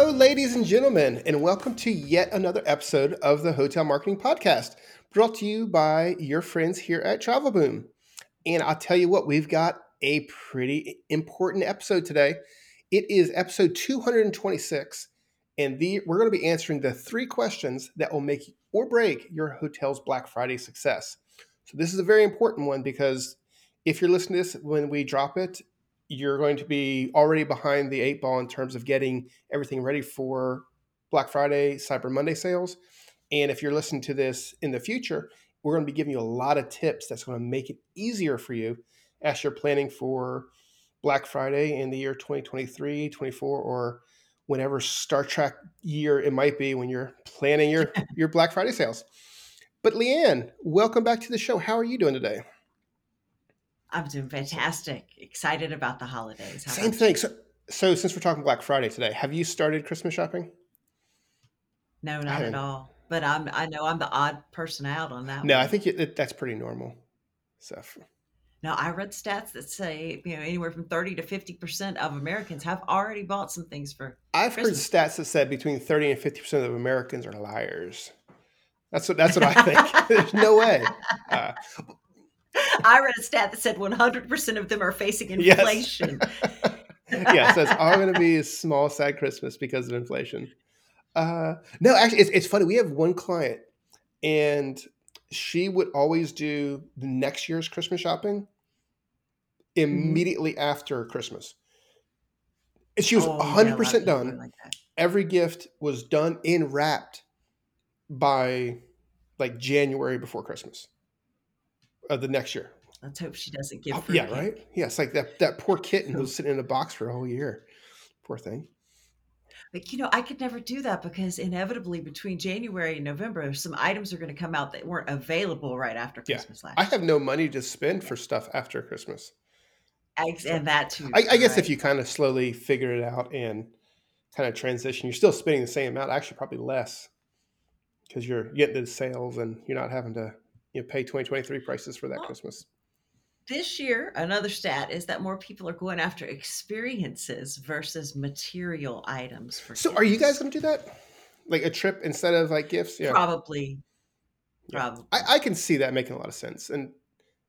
Hello, ladies and gentlemen, and welcome to yet another episode of the Hotel Marketing Podcast, brought to you by your friends here at Travel Boom. And I'll tell you what, we've got a pretty important episode today. It is episode 226, and the, we're going to be answering the three questions that will make or break your hotel's Black Friday success. So, this is a very important one because if you're listening to this when we drop it, you're going to be already behind the eight ball in terms of getting everything ready for Black Friday, Cyber Monday sales. And if you're listening to this in the future, we're going to be giving you a lot of tips that's going to make it easier for you as you're planning for Black Friday in the year 2023, 24, or whenever Star Trek year it might be when you're planning your, your Black Friday sales. But Leanne, welcome back to the show. How are you doing today? I'm doing fantastic. Excited about the holidays. How Same thing. So, so, since we're talking Black Friday today, have you started Christmas shopping? No, not at all. But I'm. I know I'm the odd person out on that. No, one. I think it, that's pretty normal stuff. Now, I read stats that say you know anywhere from thirty to fifty percent of Americans have already bought some things for. I've Christmas. heard stats that said between thirty and fifty percent of Americans are liars. That's what that's what I think. There's no way. Uh, I read a stat that said 100% of them are facing inflation. Yes, yes that's all going to be a small, sad Christmas because of inflation. Uh, no, actually, it's, it's funny. We have one client, and she would always do the next year's Christmas shopping mm-hmm. immediately mm-hmm. after Christmas. And she was oh, 100% yeah, done. Like Every gift was done and wrapped by like January before Christmas of the next year. Let's hope she doesn't give. Oh, yeah, right. Yeah, it's like that that poor kitten who's sitting in a box for a whole year. Poor thing. Like you know, I could never do that because inevitably between January and November, some items are going to come out that weren't available right after Christmas yeah. last. I have no money to spend for stuff after Christmas. and that too. I, I guess right? if you kind of slowly figure it out and kind of transition, you're still spending the same amount, actually probably less, because you're getting the sales and you're not having to you know, pay 2023 prices for that well, Christmas. This year, another stat is that more people are going after experiences versus material items. For so, gifts. are you guys going to do that? Like a trip instead of like gifts? Yeah. Probably. Probably. I, I can see that making a lot of sense. And,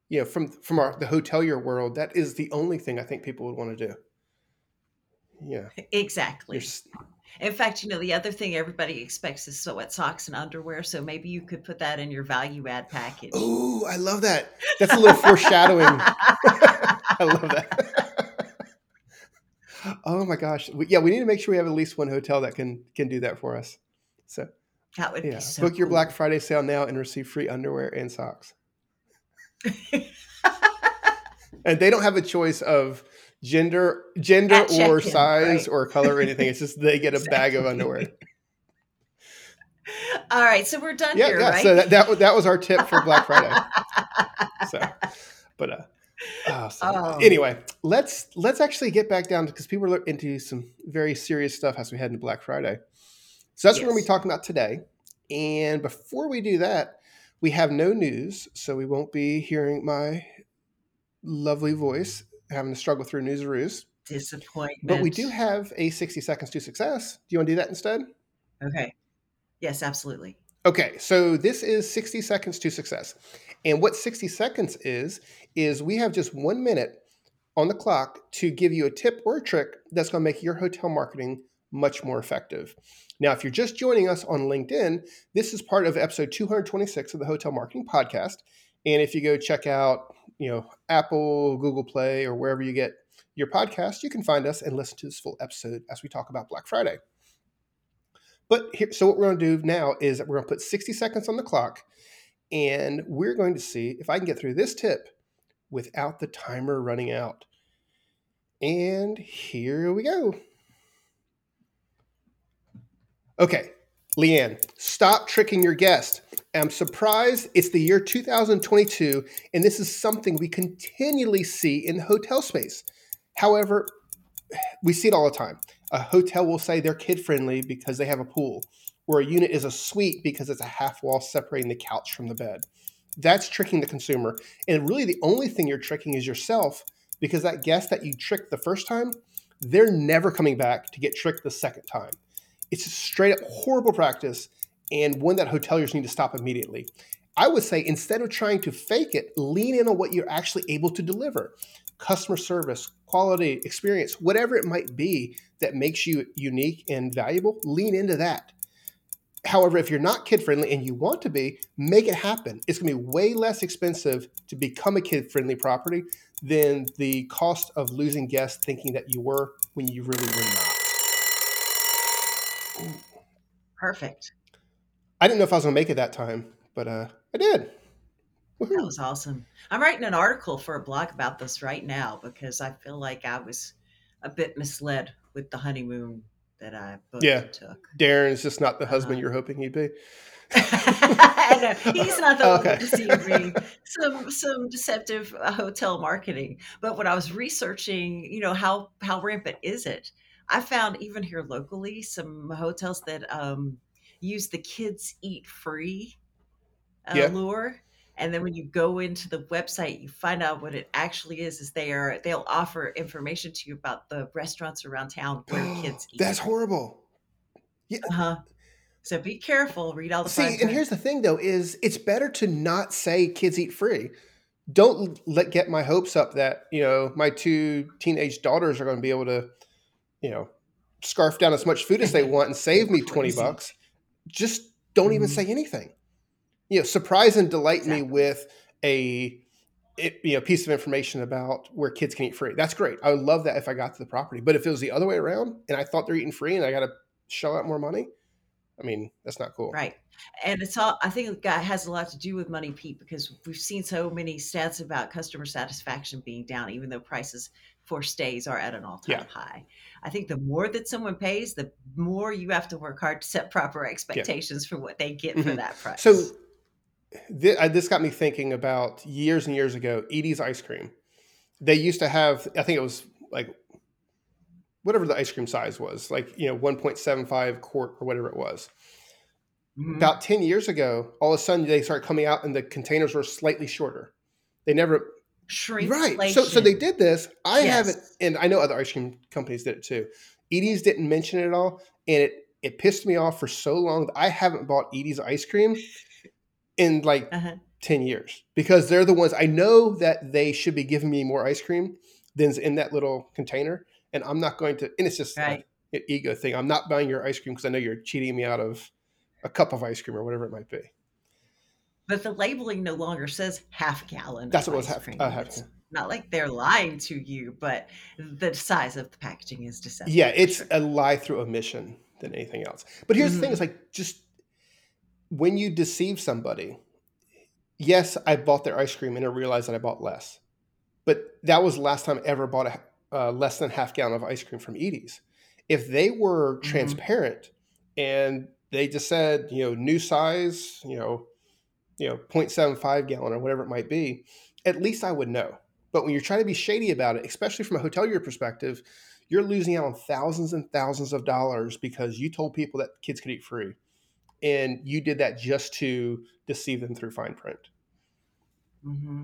you know, from from our the hotelier world, that is the only thing I think people would want to do. Yeah. Exactly. In fact, you know, the other thing everybody expects is sweat socks and underwear. So maybe you could put that in your value add package. Oh, I love that. That's a little foreshadowing. I love that. oh my gosh. Yeah, we need to make sure we have at least one hotel that can can do that for us. So that would yeah. So book cool. your Black Friday sale now and receive free underwear and socks. and they don't have a choice of gender gender or size right. or color or anything. It's just they get a exactly. bag of underwear. All right, so we're done yeah, here, yeah. right? So that, that that was our tip for Black Friday. so, but uh, oh, so oh. anyway, let's let's actually get back down because people are into some very serious stuff as we head into Black Friday. So that's yes. what we're going to be talking about today. And before we do that, we have no news, so we won't be hearing my lovely voice having to struggle through news ruse. Disappointment. But we do have a 60 seconds to success. Do you want to do that instead? Okay. Yes, absolutely. Okay, so this is 60 seconds to success. And what 60 seconds is, is we have just one minute on the clock to give you a tip or a trick that's going to make your hotel marketing much more effective. Now, if you're just joining us on LinkedIn, this is part of episode 226 of the Hotel Marketing Podcast. And if you go check out, you know, Apple, Google Play, or wherever you get your podcast, you can find us and listen to this full episode as we talk about Black Friday. But here, so what we're going to do now is that we're going to put 60 seconds on the clock, and we're going to see if I can get through this tip without the timer running out. And here we go. Okay, Leanne, stop tricking your guest. I'm surprised it's the year 2022, and this is something we continually see in hotel space. However, we see it all the time. A hotel will say they're kid friendly because they have a pool, or a unit is a suite because it's a half wall separating the couch from the bed. That's tricking the consumer. And really, the only thing you're tricking is yourself because that guest that you tricked the first time they're never coming back to get tricked the second time. It's a straight up horrible practice and one that hoteliers need to stop immediately. I would say instead of trying to fake it, lean in on what you're actually able to deliver customer service, quality, experience, whatever it might be that makes you unique and valuable, lean into that. However, if you're not kid friendly and you want to be, make it happen. It's going to be way less expensive to become a kid friendly property than the cost of losing guests thinking that you were when you really were not. Perfect. I didn't know if I was going to make it that time, but uh, I did. Woo-hoo. That was awesome. I'm writing an article for a blog about this right now because I feel like I was a bit misled with the honeymoon that I booked yeah. took. Darren's just not the husband uh-huh. you're hoping he'd be. no, he's not the one okay. deceiving. Some some deceptive uh, hotel marketing. But when I was researching, you know how how rampant is it? I found even here locally some hotels that um, use the kids eat free uh, yeah. lure and then when you go into the website you find out what it actually is is they are they'll offer information to you about the restaurants around town where kids eat. that's horrible. Yeah. Uh-huh. so be careful read all the see and here's the thing though is it's better to not say kids eat free. Don't let get my hopes up that you know my two teenage daughters are going to be able to you know scarf down as much food as they want and save me 20 bucks just don't mm-hmm. even say anything you know surprise and delight exactly. me with a it, you know piece of information about where kids can eat free. That's great. I would love that if I got to the property. But if it was the other way around and I thought they're eating free and I got to shell out more money, I mean that's not cool. Right. And it's all I think it has a lot to do with money, Pete, because we've seen so many stats about customer satisfaction being down, even though prices for stays are at an all-time yeah. high. I think the more that someone pays, the more you have to work hard to set proper expectations yeah. for what they get mm-hmm. for that price. So this, this got me thinking about years and years ago, Edy's ice cream. They used to have, I think it was like whatever the ice cream size was, like, you know, 1.75 quart or whatever it was. Mm-hmm. About 10 years ago, all of a sudden they started coming out and the containers were slightly shorter. They never shrink. Right. So so they did this. I yes. haven't and I know other ice cream companies did it too. Edy's didn't mention it at all. And it it pissed me off for so long that I haven't bought Edy's ice cream in like uh-huh. 10 years because they're the ones I know that they should be giving me more ice cream than's in that little container. And I'm not going to, and it's just right. an ego thing. I'm not buying your ice cream because I know you're cheating me out of a cup of ice cream or whatever it might be. But the labeling no longer says half gallon. That's what was half. Uh, half not like they're lying to you, but the size of the packaging is deceptive. Yeah, it's sure. a lie through omission than anything else. But here's mm-hmm. the thing: is mm-hmm. like just when you deceive somebody, yes, I bought their ice cream and I realized that I bought less. But that was the last time I ever bought a uh, less than half gallon of ice cream from Edy's. If they were mm-hmm. transparent and they just said, you know, new size, you know, you know, 0.75 gallon or whatever it might be, at least I would know. But when you're trying to be shady about it, especially from a hotelier perspective, you're losing out on thousands and thousands of dollars because you told people that kids could eat free and you did that just to deceive them through fine print. Mm-hmm.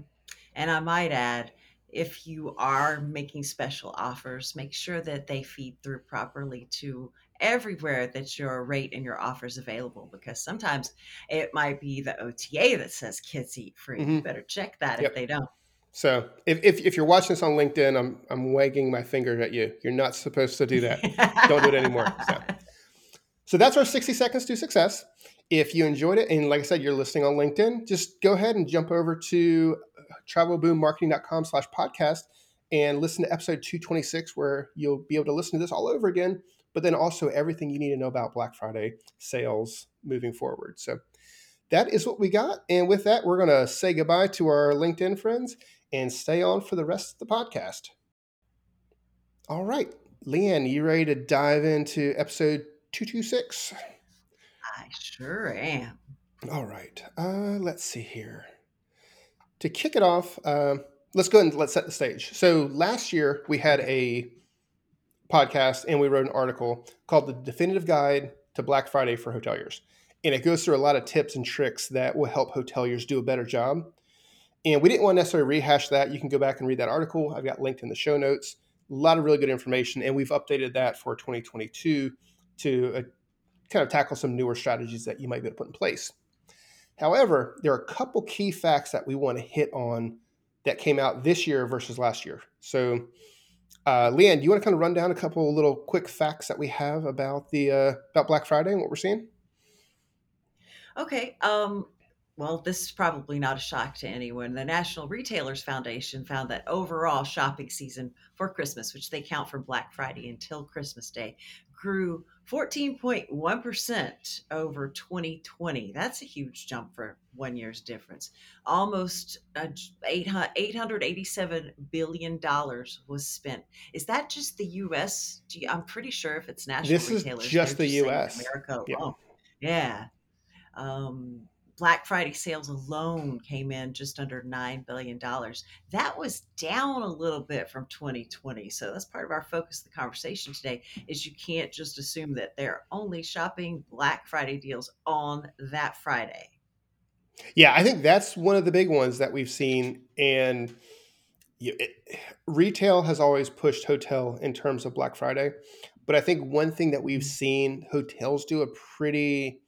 And I might add, if you are making special offers, make sure that they feed through properly to everywhere that your rate and your offer is available because sometimes it might be the OTA that says kids eat free. Mm-hmm. You better check that yep. if they don't. So if, if, if, you're watching this on LinkedIn, I'm, I'm wagging my finger at you. You're not supposed to do that. don't do it anymore. So. So that's our 60 seconds to success. If you enjoyed it, and like I said, you're listening on LinkedIn, just go ahead and jump over to travelboommarketing.com slash podcast and listen to episode 226 where you'll be able to listen to this all over again, but then also everything you need to know about Black Friday sales moving forward. So that is what we got. And with that, we're going to say goodbye to our LinkedIn friends and stay on for the rest of the podcast. All right. Leanne, you ready to dive into episode 226. I sure am. All right. Uh, let's see here. To kick it off, uh, let's go and let's set the stage. So last year we had a podcast and we wrote an article called "The Definitive Guide to Black Friday for Hoteliers," and it goes through a lot of tips and tricks that will help hoteliers do a better job. And we didn't want to necessarily rehash that. You can go back and read that article. I've got linked in the show notes. A lot of really good information, and we've updated that for 2022 to uh, kind of tackle some newer strategies that you might be able to put in place. However, there are a couple key facts that we want to hit on that came out this year versus last year. So, uh, Leanne, do you want to kind of run down a couple little quick facts that we have about the uh, about Black Friday and what we're seeing? Okay. Um, well, this is probably not a shock to anyone. The National Retailers Foundation found that overall shopping season for Christmas, which they count from Black Friday until Christmas Day, grew 14.1% over 2020. That's a huge jump for one year's difference. Almost uh, $887 billion was spent. Is that just the U.S.? I'm pretty sure if it's national this retailers, is just the U.S. America alone. Yeah. yeah. Um, Black Friday sales alone came in just under $9 billion. That was down a little bit from 2020. So that's part of our focus of the conversation today is you can't just assume that they're only shopping Black Friday deals on that Friday. Yeah, I think that's one of the big ones that we've seen. And it, retail has always pushed hotel in terms of Black Friday. But I think one thing that we've seen hotels do a pretty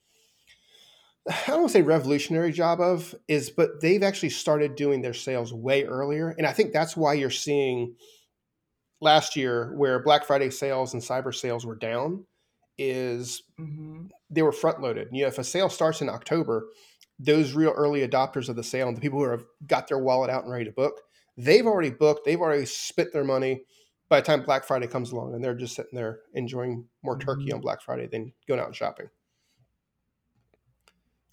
I don't want to say revolutionary job of is, but they've actually started doing their sales way earlier, and I think that's why you're seeing last year where Black Friday sales and cyber sales were down is mm-hmm. they were front loaded. You know, if a sale starts in October, those real early adopters of the sale and the people who have got their wallet out and ready to book, they've already booked, they've already spent their money. By the time Black Friday comes along, and they're just sitting there enjoying more turkey mm-hmm. on Black Friday than going out and shopping.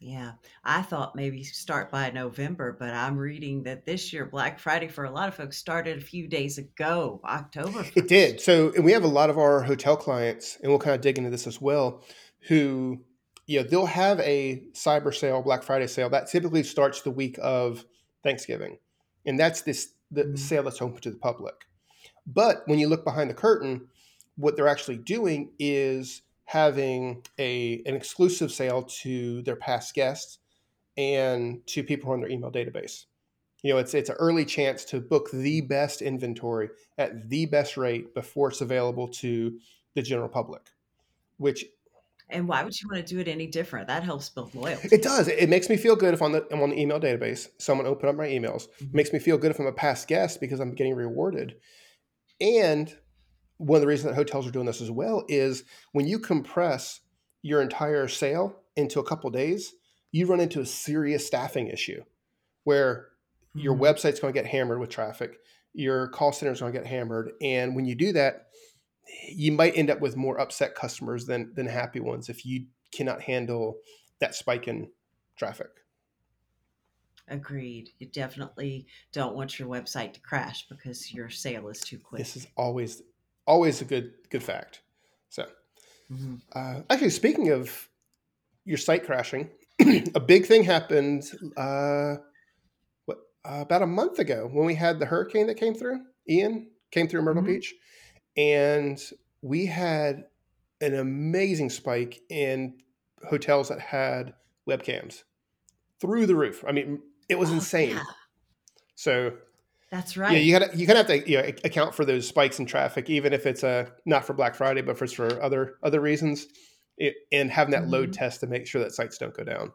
Yeah, I thought maybe start by November, but I'm reading that this year Black Friday for a lot of folks started a few days ago, October. 1st. It did. So, and we have a lot of our hotel clients, and we'll kind of dig into this as well, who, you know, they'll have a cyber sale, Black Friday sale that typically starts the week of Thanksgiving, and that's this the mm-hmm. sale that's open to the public. But when you look behind the curtain, what they're actually doing is having a an exclusive sale to their past guests and to people on their email database. You know, it's it's an early chance to book the best inventory at the best rate before it's available to the general public. Which and why would you want to do it any different? That helps build loyalty. It does. It makes me feel good if I'm, the, I'm on the email database. Someone open up my emails. Mm-hmm. It makes me feel good if I'm a past guest because I'm getting rewarded. And one of the reasons that hotels are doing this as well is when you compress your entire sale into a couple days, you run into a serious staffing issue where mm-hmm. your website's going to get hammered with traffic, your call center is going to get hammered, and when you do that, you might end up with more upset customers than than happy ones if you cannot handle that spike in traffic. Agreed. You definitely don't want your website to crash because your sale is too quick. This is always always a good good fact. So, mm-hmm. uh, actually, speaking of your site crashing, a big thing happened. Uh, what uh, about a month ago when we had the hurricane that came through? Ian came through Myrtle mm-hmm. Beach, and we had an amazing spike in hotels that had webcams through the roof. I mean, it was oh, insane. Yeah. So that's right. Yeah, you gotta you kind of have to you know, account for those spikes in traffic, even if it's a not for Black Friday, but for for other other reasons, it, and having that mm-hmm. load test to make sure that sites don't go down.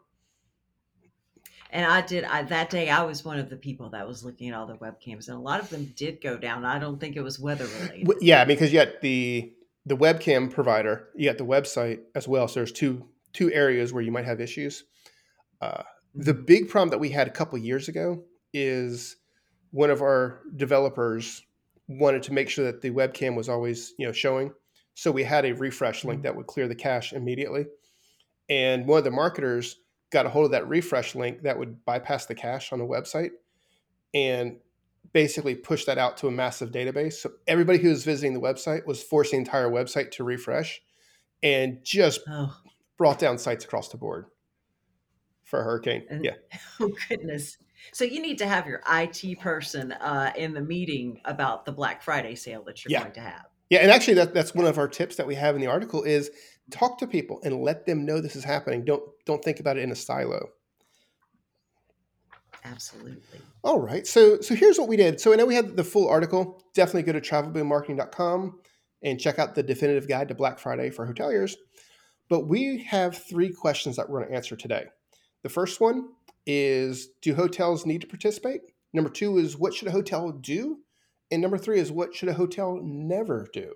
And I did I, that day. I was one of the people that was looking at all the webcams, and a lot of them did go down. I don't think it was weather related. Yeah, because you got the the webcam provider, you got the website as well. So there's two two areas where you might have issues. Uh, the mm-hmm. big problem that we had a couple years ago is one of our developers wanted to make sure that the webcam was always you know showing. So we had a refresh link mm-hmm. that would clear the cache immediately. And one of the marketers got a hold of that refresh link that would bypass the cache on the website and basically push that out to a massive database. So everybody who was visiting the website was forcing the entire website to refresh and just oh. brought down sites across the board for a hurricane. And, yeah. oh goodness so you need to have your IT person uh, in the meeting about the Black Friday sale that you're yeah. going to have. Yeah, and actually, that, that's one of our tips that we have in the article is talk to people and let them know this is happening. Don't don't think about it in a silo. Absolutely. All right. So so here's what we did. So I know we had the full article. Definitely go to travelboommarketing.com and check out the definitive guide to Black Friday for hoteliers. But we have three questions that we're going to answer today. The first one is Do hotels need to participate? Number two is What should a hotel do? And number three is What should a hotel never do?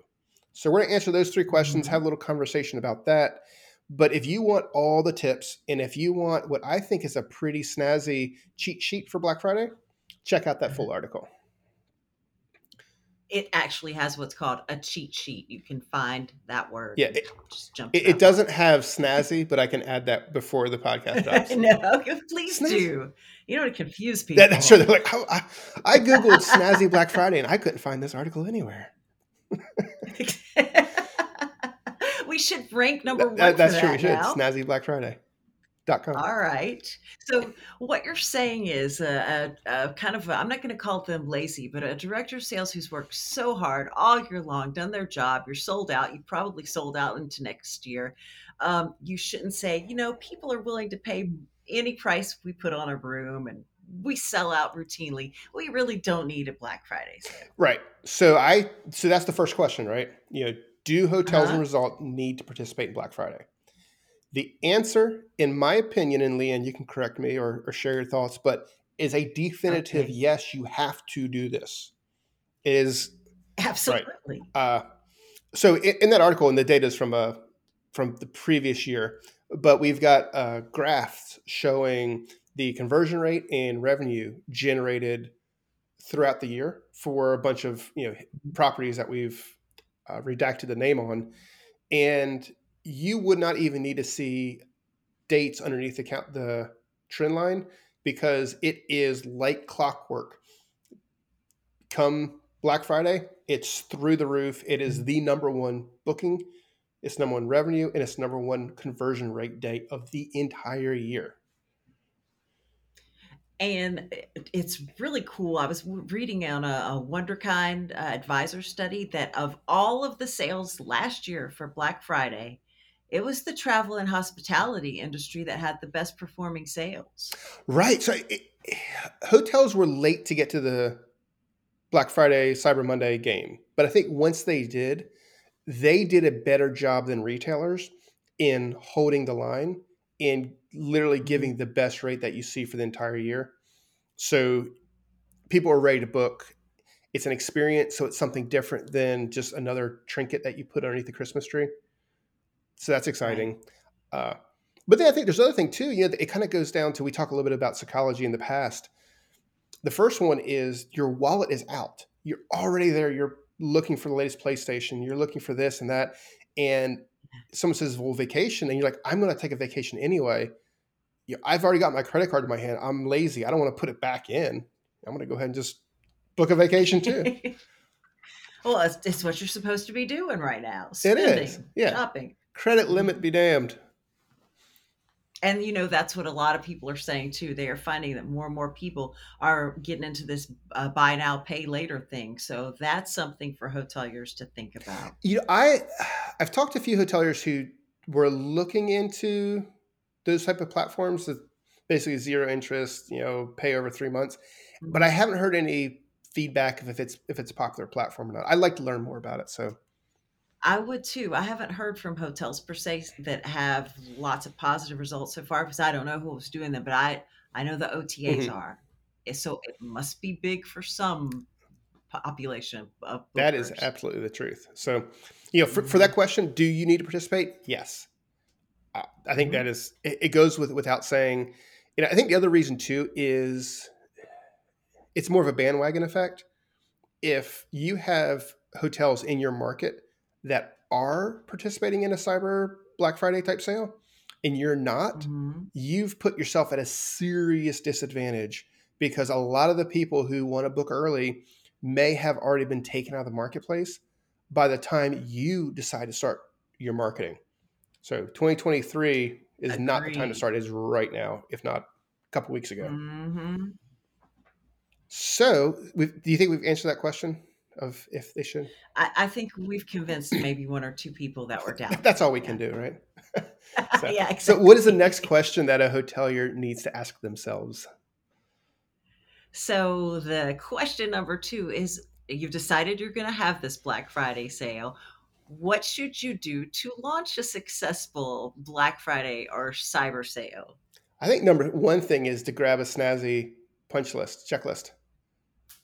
So we're going to answer those three questions, have a little conversation about that. But if you want all the tips and if you want what I think is a pretty snazzy cheat sheet for Black Friday, check out that full mm-hmm. article it actually has what's called a cheat sheet. You can find that word. Yeah, it, just jump. It, it doesn't have snazzy, but I can add that before the podcast no, please snazzy. do. You don't confuse people. That, that's true. They're like, oh, I, I googled snazzy Black Friday and I couldn't find this article anywhere. we should rank number one. That, that's true. we should. Now. Snazzy Black Friday. All right. So what you're saying is a, a, a kind of i am not going to call them lazy, but a director of sales who's worked so hard all year long, done their job. You're sold out. You probably sold out into next year. Um, you shouldn't say, you know, people are willing to pay any price we put on a room, and we sell out routinely. We really don't need a Black Friday sale. Right. So I so that's the first question, right? You know, do hotels uh-huh. and resort need to participate in Black Friday? The answer, in my opinion, and Leanne, you can correct me or, or share your thoughts, but is a definitive okay. yes, you have to do this. It is absolutely. Right. Uh, so in, in, that article, and the data is from a uh, from the previous year, but we've got uh, graphs showing the conversion rate and revenue generated throughout the year for a bunch of you know properties that we've uh, redacted the name on, and you would not even need to see dates underneath the count the trend line because it is like clockwork. Come Black Friday, it's through the roof. It is the number one booking, it's number one revenue, and it's number one conversion rate day of the entire year and it's really cool. I was reading on a, a Wunderkind uh, advisor study that of all of the sales last year for Black Friday, it was the travel and hospitality industry that had the best performing sales. Right. So it, hotels were late to get to the Black Friday, Cyber Monday game. But I think once they did, they did a better job than retailers in holding the line and literally mm-hmm. giving the best rate that you see for the entire year. So people are ready to book. It's an experience, so it's something different than just another trinket that you put underneath the Christmas tree. So that's exciting. Uh, but then I think there's another thing too. You know, it kind of goes down to we talk a little bit about psychology in the past. The first one is your wallet is out. You're already there. You're looking for the latest PlayStation. You're looking for this and that. And someone says, "Well, vacation," and you're like, "I'm going to take a vacation anyway." You know, I've already got my credit card in my hand. I'm lazy. I don't want to put it back in. I'm going to go ahead and just book a vacation too. well, it's, it's, what you're supposed to be doing right now. Spending, it is. Yeah. Shopping. Credit limit be damned. And you know that's what a lot of people are saying too. They are finding that more and more people are getting into this uh, buy now, pay later thing. So that's something for hoteliers to think about. You know, I I've talked to a few hoteliers who were looking into those type of platforms that basically zero interest, you know, pay over three months. But I mm-hmm. haven't heard any feedback of if it's if it's a popular platform or not. I'd like to learn more about it. So I would too. I haven't heard from hotels per se that have lots of positive results so far because I don't know who's doing them, but I I know the OTAs mm-hmm. are. Eh, so it must be big for some population of That is absolutely the truth. So, you know, for, for that mm-hmm. question, do you need to participate? Yes. I, I think mm-hmm. that is it, it goes with without saying. You know, I think the other reason too is it's more of a bandwagon effect. If you have hotels in your market that are participating in a cyber Black Friday type sale and you're not, mm-hmm. you've put yourself at a serious disadvantage because a lot of the people who want to book early may have already been taken out of the marketplace by the time you decide to start your marketing. So 2023 is Agreed. not the time to start. It is right now, if not a couple weeks ago. Mm-hmm. So, do you think we've answered that question? Of if they should? I, I think we've convinced maybe one or two people that were down. That's all we can do, right? so, yeah. Exactly. So, what is the next question that a hotelier needs to ask themselves? So the question number two is you've decided you're going to have this Black Friday sale. What should you do to launch a successful Black Friday or cyber sale? I think number one thing is to grab a snazzy punch list, checklist,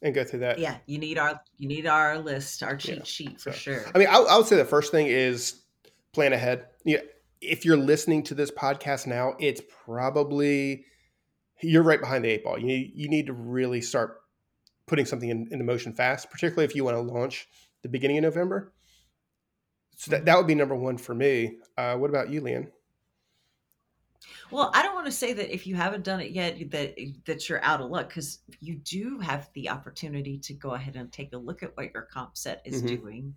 and go through that. Yeah, you need our you need our list, our cheat yeah, sheet for so. sure. I mean, I, I would say the first thing is plan ahead. Yeah, if you're listening to this podcast now, it's probably you're right behind the eight ball. You need, you need to really start putting something in, into motion fast, particularly if you want to launch the beginning of November. So that, that would be number one for me. Uh, what about you, Leanne? Well, I don't want to say that if you haven't done it yet that that you're out of luck because you do have the opportunity to go ahead and take a look at what your comp set is mm-hmm. doing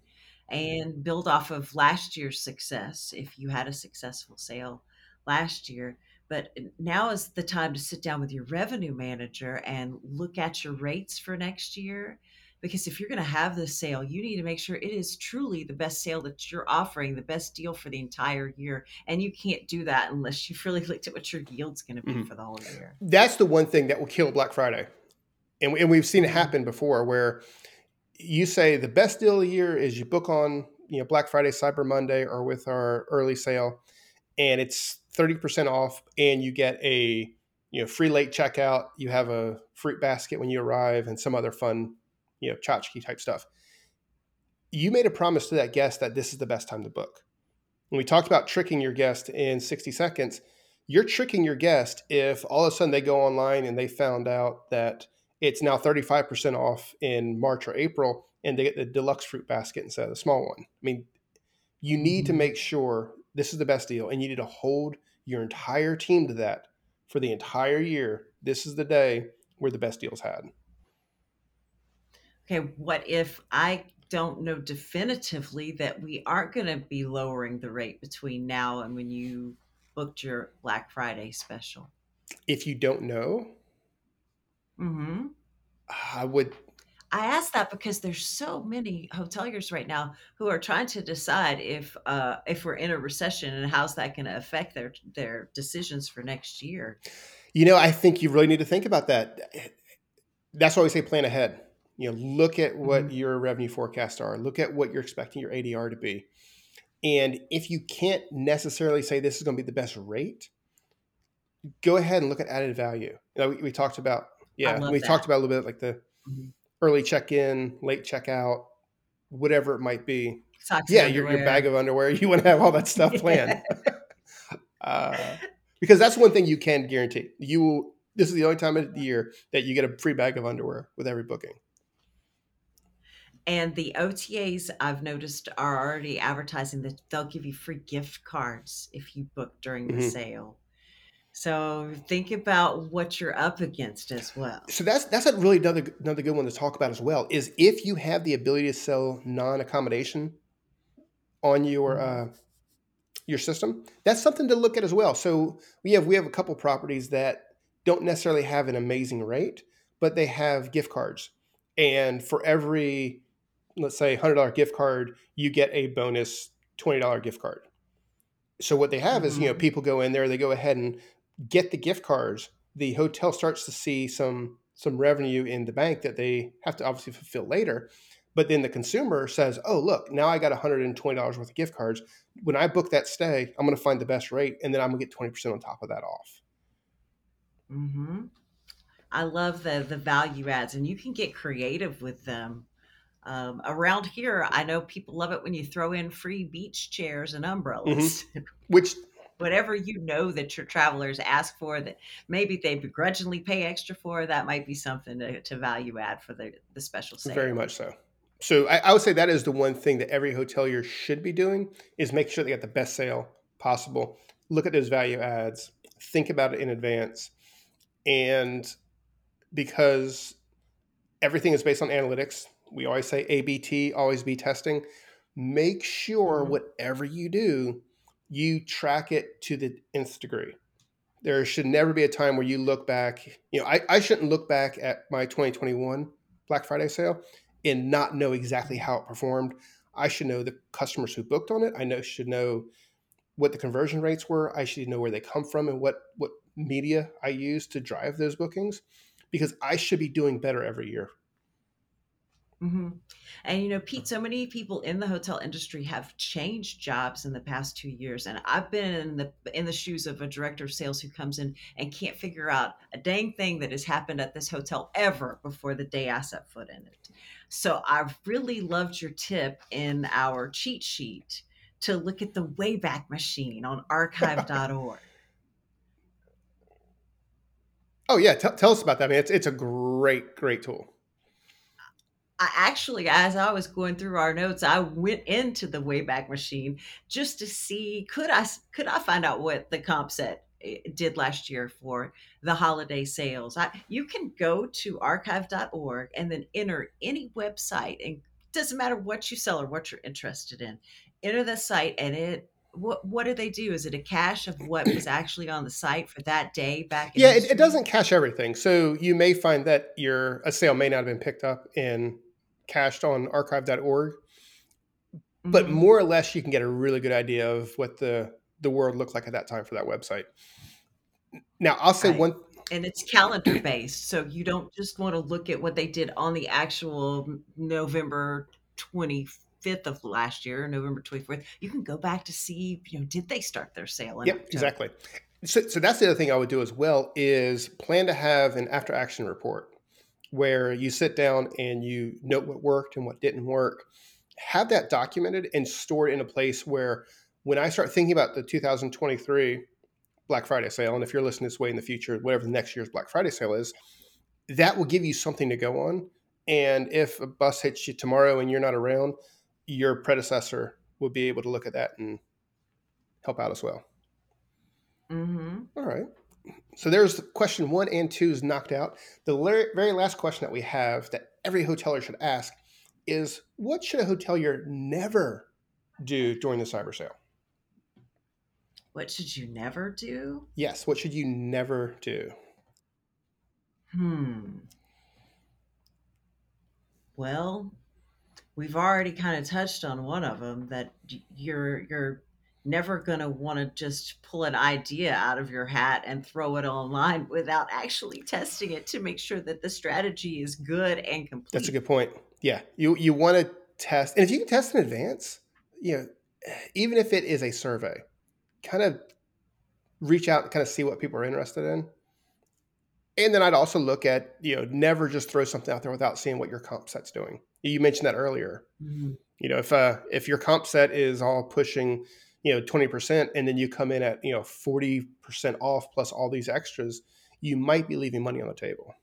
and build off of last year's success if you had a successful sale last year but now is the time to sit down with your revenue manager and look at your rates for next year because if you're going to have this sale you need to make sure it is truly the best sale that you're offering the best deal for the entire year and you can't do that unless you've really looked at what your yield's going to be mm-hmm. for the whole year that's the one thing that will kill black friday and, and we've seen it mm-hmm. happen before where you say the best deal of the year is you book on you know Black Friday, Cyber Monday, or with our early sale, and it's thirty percent off, and you get a you know free late checkout. You have a fruit basket when you arrive, and some other fun you know tchotchke type stuff. You made a promise to that guest that this is the best time to book. When we talked about tricking your guest in sixty seconds, you're tricking your guest if all of a sudden they go online and they found out that it's now 35% off in March or April, and they get the deluxe fruit basket instead of the small one. I mean, you need to mm-hmm. make sure this is the best deal, and you need to hold your entire team to that for the entire year. This is the day where the best deals had. Okay, what if I don't know definitively that we aren't going to be lowering the rate between now and when you booked your Black Friday special? If you don't know, Mm-hmm. I would. I ask that because there's so many hoteliers right now who are trying to decide if uh, if we're in a recession and how's that going to affect their their decisions for next year. You know, I think you really need to think about that. That's why we say plan ahead. You know, look at what mm-hmm. your revenue forecasts are. Look at what you're expecting your ADR to be. And if you can't necessarily say this is going to be the best rate, go ahead and look at added value. You know, we, we talked about yeah, we that. talked about a little bit like the mm-hmm. early check-in, late checkout, whatever it might be. Socks yeah, your, your bag of underwear. You want to have all that stuff planned. uh, because that's one thing you can guarantee. You will. This is the only time of the year that you get a free bag of underwear with every booking. And the OTAs I've noticed are already advertising that they'll give you free gift cards if you book during the mm-hmm. sale. So think about what you're up against as well. So that's that's a really another another good one to talk about as well. Is if you have the ability to sell non accommodation on your mm-hmm. uh, your system, that's something to look at as well. So we have we have a couple properties that don't necessarily have an amazing rate, but they have gift cards, and for every let's say hundred dollar gift card, you get a bonus twenty dollar gift card. So what they have mm-hmm. is you know mm-hmm. people go in there, they go ahead and get the gift cards, the hotel starts to see some some revenue in the bank that they have to obviously fulfill later. But then the consumer says, "Oh, look, now I got $120 worth of gift cards. When I book that stay, I'm going to find the best rate, and then I'm going to get 20% on top of that off." Hmm. I love the the value adds, and you can get creative with them. Um, around here, I know people love it when you throw in free beach chairs and umbrellas, mm-hmm. which whatever you know that your travelers ask for that maybe they begrudgingly pay extra for, that might be something to, to value add for the, the special sale. Very much so. So I, I, would say that is the one thing that every hotelier should be doing is make sure they get the best sale possible. Look at those value adds, think about it in advance. And because everything is based on analytics, we always say ABT, always be testing. Make sure mm-hmm. whatever you do you track it to the nth degree. There should never be a time where you look back. You know, I, I shouldn't look back at my 2021 Black Friday sale and not know exactly how it performed. I should know the customers who booked on it. I know should know what the conversion rates were. I should know where they come from and what what media I use to drive those bookings. because I should be doing better every year. Mm-hmm. And you know, Pete, so many people in the hotel industry have changed jobs in the past two years, and I've been in the in the shoes of a director of sales who comes in and can't figure out a dang thing that has happened at this hotel ever before the day I set foot in it. So I've really loved your tip in our cheat sheet to look at the Wayback Machine on archive.org. oh yeah, T- tell us about that. I mean, it's it's a great great tool. I actually, as I was going through our notes, I went into the Wayback Machine just to see could I could I find out what the comp set eh, did last year for the holiday sales. I, you can go to archive.org and then enter any website and doesn't matter what you sell or what you're interested in. Enter the site and it what what do they do? Is it a cache of what was actually on the site for that day back? In Yeah, it, it, doesn't cache everything. So you may find that your a sale may not have been picked up in cached on archive.org. Mm-hmm. But more or less, you can get a really good idea of what the the world looked like at that time for that website. Now, I'll say right. one, and it's calendar based, so you don't just want to look at what they did on the actual November twenty fifth of last year, November twenty fourth. You can go back to see, you know, did they start their sale? yep, October? exactly. So, so that's the other thing I would do as well is plan to have an after action report where you sit down and you note what worked and what didn't work. Have that documented and stored in a place where when I start thinking about the 2023 Black Friday sale, and if you're listening this way in the future, whatever the next year's Black Friday sale is, that will give you something to go on. And if a bus hits you tomorrow and you're not around, your predecessor will be able to look at that and help out as well. Mm-hmm. All right. So there's question one and two is knocked out. The very last question that we have that every hotelier should ask is what should a hotelier never do during the cyber sale? What should you never do? Yes, what should you never do? Hmm. Well, we've already kind of touched on one of them that you're you're never going to want to just pull an idea out of your hat and throw it online without actually testing it to make sure that the strategy is good and complete. That's a good point. Yeah. You you want to test and if you can test in advance, you know, even if it is a survey, kind of reach out and kind of see what people are interested in. And then I'd also look at, you know, never just throw something out there without seeing what your comp set's doing. You mentioned that earlier. Mm-hmm. You know, if uh if your comp set is all pushing you know 20% and then you come in at you know 40% off plus all these extras you might be leaving money on the table.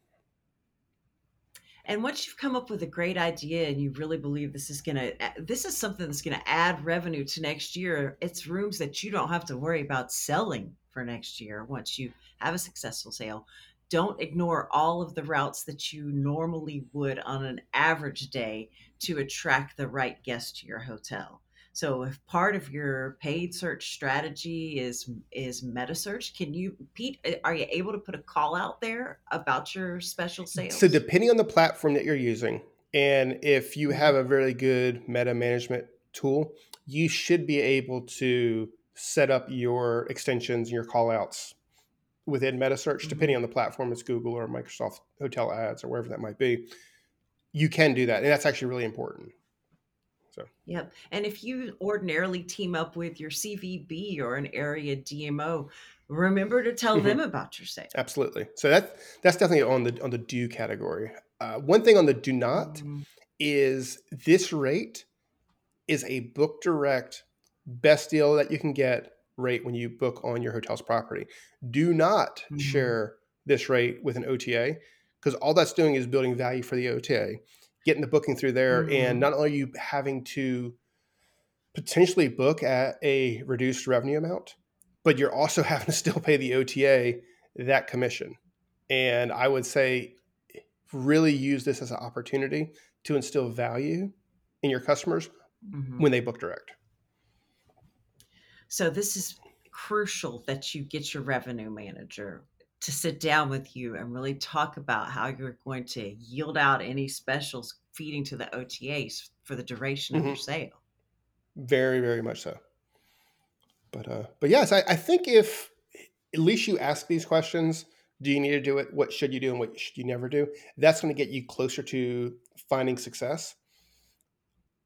And once you've come up with a great idea and you really believe this is going to this is something that's going to add revenue to next year it's rooms that you don't have to worry about selling for next year once you have a successful sale. Don't ignore all of the routes that you normally would on an average day to attract the right guest to your hotel so if part of your paid search strategy is is meta search, can you Pete eh, are you able to put a call out there about your special sales? So depending on the platform that you're using and if you have a very good meta management tool, you should be able to set up your extensions and your call outs within meta search, mm-hmm. depending on the platform, it's Google or Microsoft Hotel Ads or wherever that might be. You can do that. And that's actually really important. So, yep. And if you ordinarily team up with your CVB or an area DMO, remember to tell mm-hmm. them about your sale. Absolutely. So that that's definitely on the on the do category. Uh, one thing on the do not mm-hmm. is this rate is a book direct best deal that you can get rate when you book on your hotel's property. Do not mm-hmm. share this rate with an OTA because all that's doing is building value for the OTA getting the booking through there, mm-hmm. and not only are you having to potentially book at a reduced revenue amount, but you're also having to still pay the OTA that commission. And I would say, really use this as an opportunity to instill value in your customers mm-hmm. when they book direct. So this is crucial that you get your revenue manager to sit down with you and really talk about how you're going to yield out any specials feeding to the OTAs for the duration mm-hmm. of your sale. Very, very much so. But uh, but yes, I, I think if at least you ask these questions, Do you need to do it? What should you do and what should you never do? That's going to get you closer to finding success.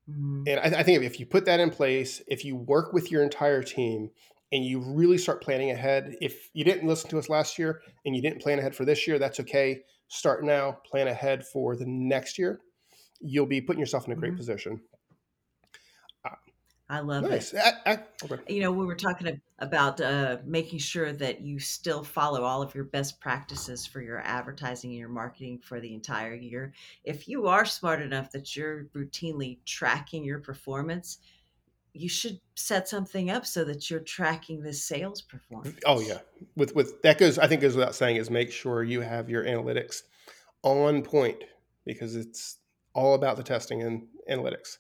Mm-hmm. And I, I think if you put that in place, if you work with your entire team and you really start planning ahead, if you didn't listen to us last year and you didn't plan ahead for this year, that's okay. Start now, plan ahead for the next year. You'll be putting yourself in a great mm-hmm. position. I love nice. it. I, I, okay. You know, we were talking about uh, making sure that you still follow all of your best practices for your advertising and your marketing for the entire year. If you are smart enough that you're routinely tracking your performance, you should set something up so that you're tracking the sales performance. Oh yeah, with with that goes. I think goes without saying is make sure you have your analytics on point because it's all about the testing and analytics.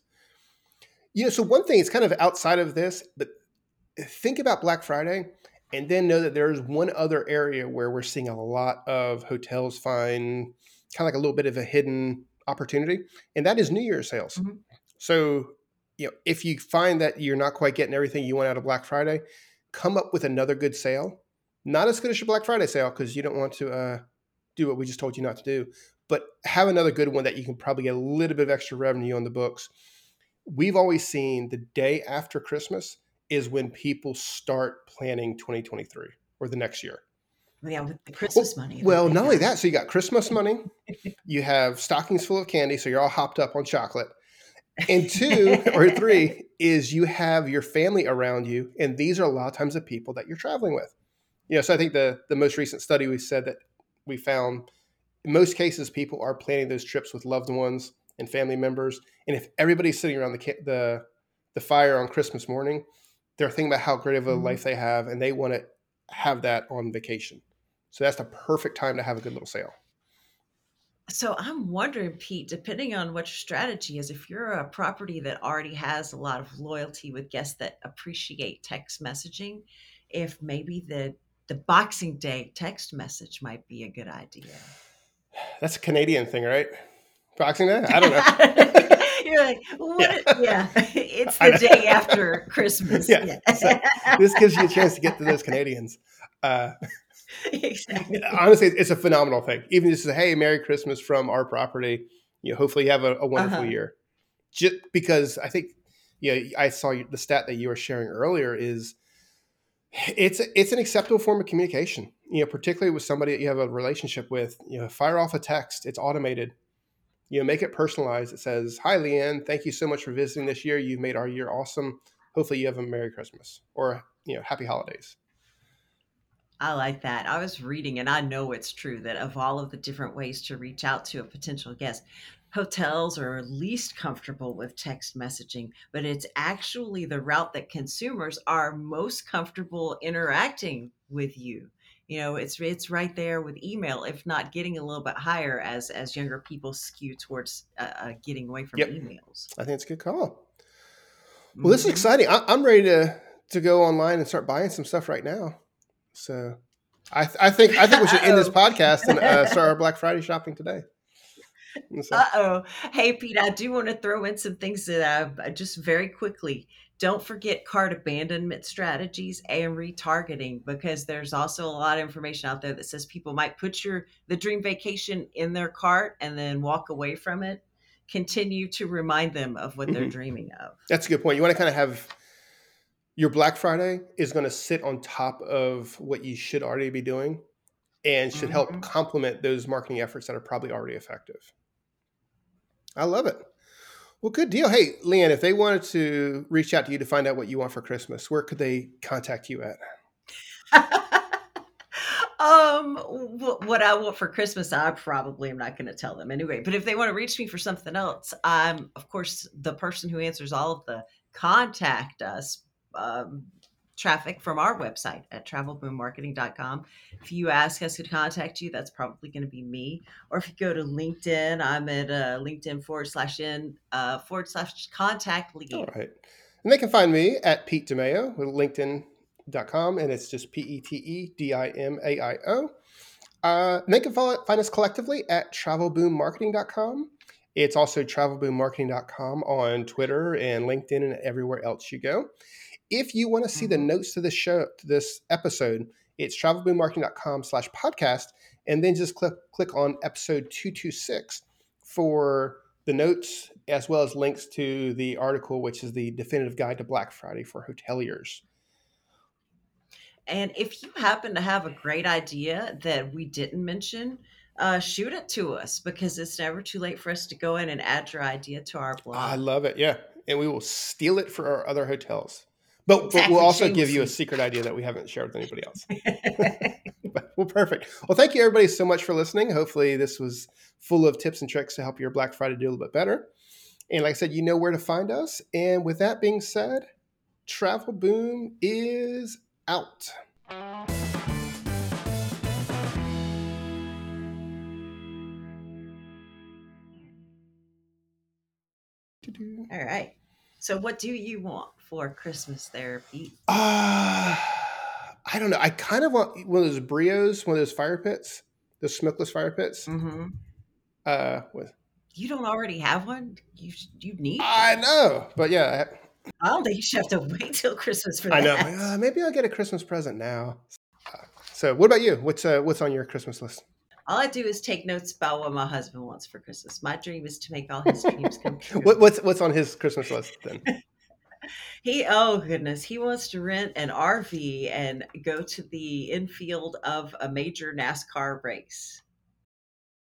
You know, so one thing is kind of outside of this, but think about Black Friday and then know that there's one other area where we're seeing a lot of hotels find kind of like a little bit of a hidden opportunity, and that is New Year's sales. Mm-hmm. So, you know, if you find that you're not quite getting everything you want out of Black Friday, come up with another good sale. Not as good as your Black Friday sale because you don't want to uh, do what we just told you not to do, but have another good one that you can probably get a little bit of extra revenue on the books we've always seen the day after Christmas is when people start planning 2023 or the next year. Yeah, with the Christmas well, money. Well, not only that, so you got Christmas money, you have stockings full of candy, so you're all hopped up on chocolate. And two or three is you have your family around you, and these are a lot of times the people that you're traveling with. You know, so I think the the most recent study we said that we found in most cases people are planning those trips with loved ones and family members. And if everybody's sitting around the the the fire on Christmas morning, they're thinking about how great of a mm-hmm. life they have, and they want to have that on vacation. So that's the perfect time to have a good little sale. So I'm wondering, Pete, depending on what your strategy is, if you're a property that already has a lot of loyalty with guests that appreciate text messaging, if maybe the the Boxing Day text message might be a good idea. That's a Canadian thing, right? Boxing Day? I don't know. You're like, what? Yeah, yeah. it's the day after Christmas. Yeah. yeah. so this gives you a chance to get to those Canadians. Uh, exactly. Honestly, it's a phenomenal thing. Even just say, "Hey, Merry Christmas from our property." You know, hopefully you have a, a wonderful uh-huh. year. Just because I think, you know, I saw the stat that you were sharing earlier is it's it's an acceptable form of communication. You know, particularly with somebody that you have a relationship with. You know, fire off a text. It's automated you know, make it personalized. It says, "Hi, Leanne. Thank you so much for visiting this year. You've made our year awesome. Hopefully, you have a Merry Christmas or you know, Happy Holidays." I like that. I was reading, and I know it's true that of all of the different ways to reach out to a potential guest, hotels are least comfortable with text messaging, but it's actually the route that consumers are most comfortable interacting with you you know it's it's right there with email if not getting a little bit higher as as younger people skew towards uh, uh, getting away from yep. emails i think it's a good call well mm-hmm. this is mm-hmm. exciting I, am ready to to go online and start buying some stuff right now so i i think i think we should end this podcast and uh, start our black friday shopping today so. uh-oh hey pete i do want to throw in some things that i just very quickly don't forget cart abandonment strategies and retargeting because there's also a lot of information out there that says people might put your the dream vacation in their cart and then walk away from it. Continue to remind them of what mm-hmm. they're dreaming of. That's a good point. You want to kind of have your Black Friday is going to sit on top of what you should already be doing and should mm-hmm. help complement those marketing efforts that are probably already effective. I love it. Well, good deal. Hey, Leanne, if they wanted to reach out to you to find out what you want for Christmas, where could they contact you at? um, what I want for Christmas, I probably am not going to tell them anyway. But if they want to reach me for something else, I'm of course the person who answers all of the contact us um, traffic from our website at travelboommarketing.com. If you ask us to contact you, that's probably going to be me. Or if you go to LinkedIn, I'm at uh, LinkedIn forward slash in uh, forward slash contact lead. All right. And they can find me at Pete DiMaio with LinkedIn.com, and it's just P E T E D I M A I O. Uh, they can follow, find us collectively at travelboommarketing.com. It's also travelboommarketing.com on Twitter and LinkedIn and everywhere else you go. If you want to see mm-hmm. the notes to this show, to this episode, it's travelboommarketing.com slash podcast. And then just click, click on episode 226 for the notes as well as links to the article, which is the definitive guide to Black Friday for hoteliers. And if you happen to have a great idea that we didn't mention, uh, shoot it to us because it's never too late for us to go in and add your idea to our blog. I love it. Yeah. And we will steal it for our other hotels. But, but we'll also give you a secret idea that we haven't shared with anybody else. well, perfect. Well, thank you everybody so much for listening. Hopefully, this was full of tips and tricks to help your Black Friday do a little bit better. And like I said, you know where to find us. And with that being said, Travel Boom is out. All right. So, what do you want for Christmas there, Pete? Uh, I don't know. I kind of want one of those Breeos, one of those fire pits, those smokeless fire pits. Mm-hmm. Uh, with you don't already have one. You you need. I know, but yeah. I don't think you should have to wait till Christmas for that. I know. Uh, maybe I'll get a Christmas present now. Uh, so, what about you? What's uh, what's on your Christmas list? All I do is take notes about what my husband wants for Christmas. My dream is to make all his dreams come true. what, what's what's on his Christmas list then? he oh goodness, he wants to rent an RV and go to the infield of a major NASCAR race.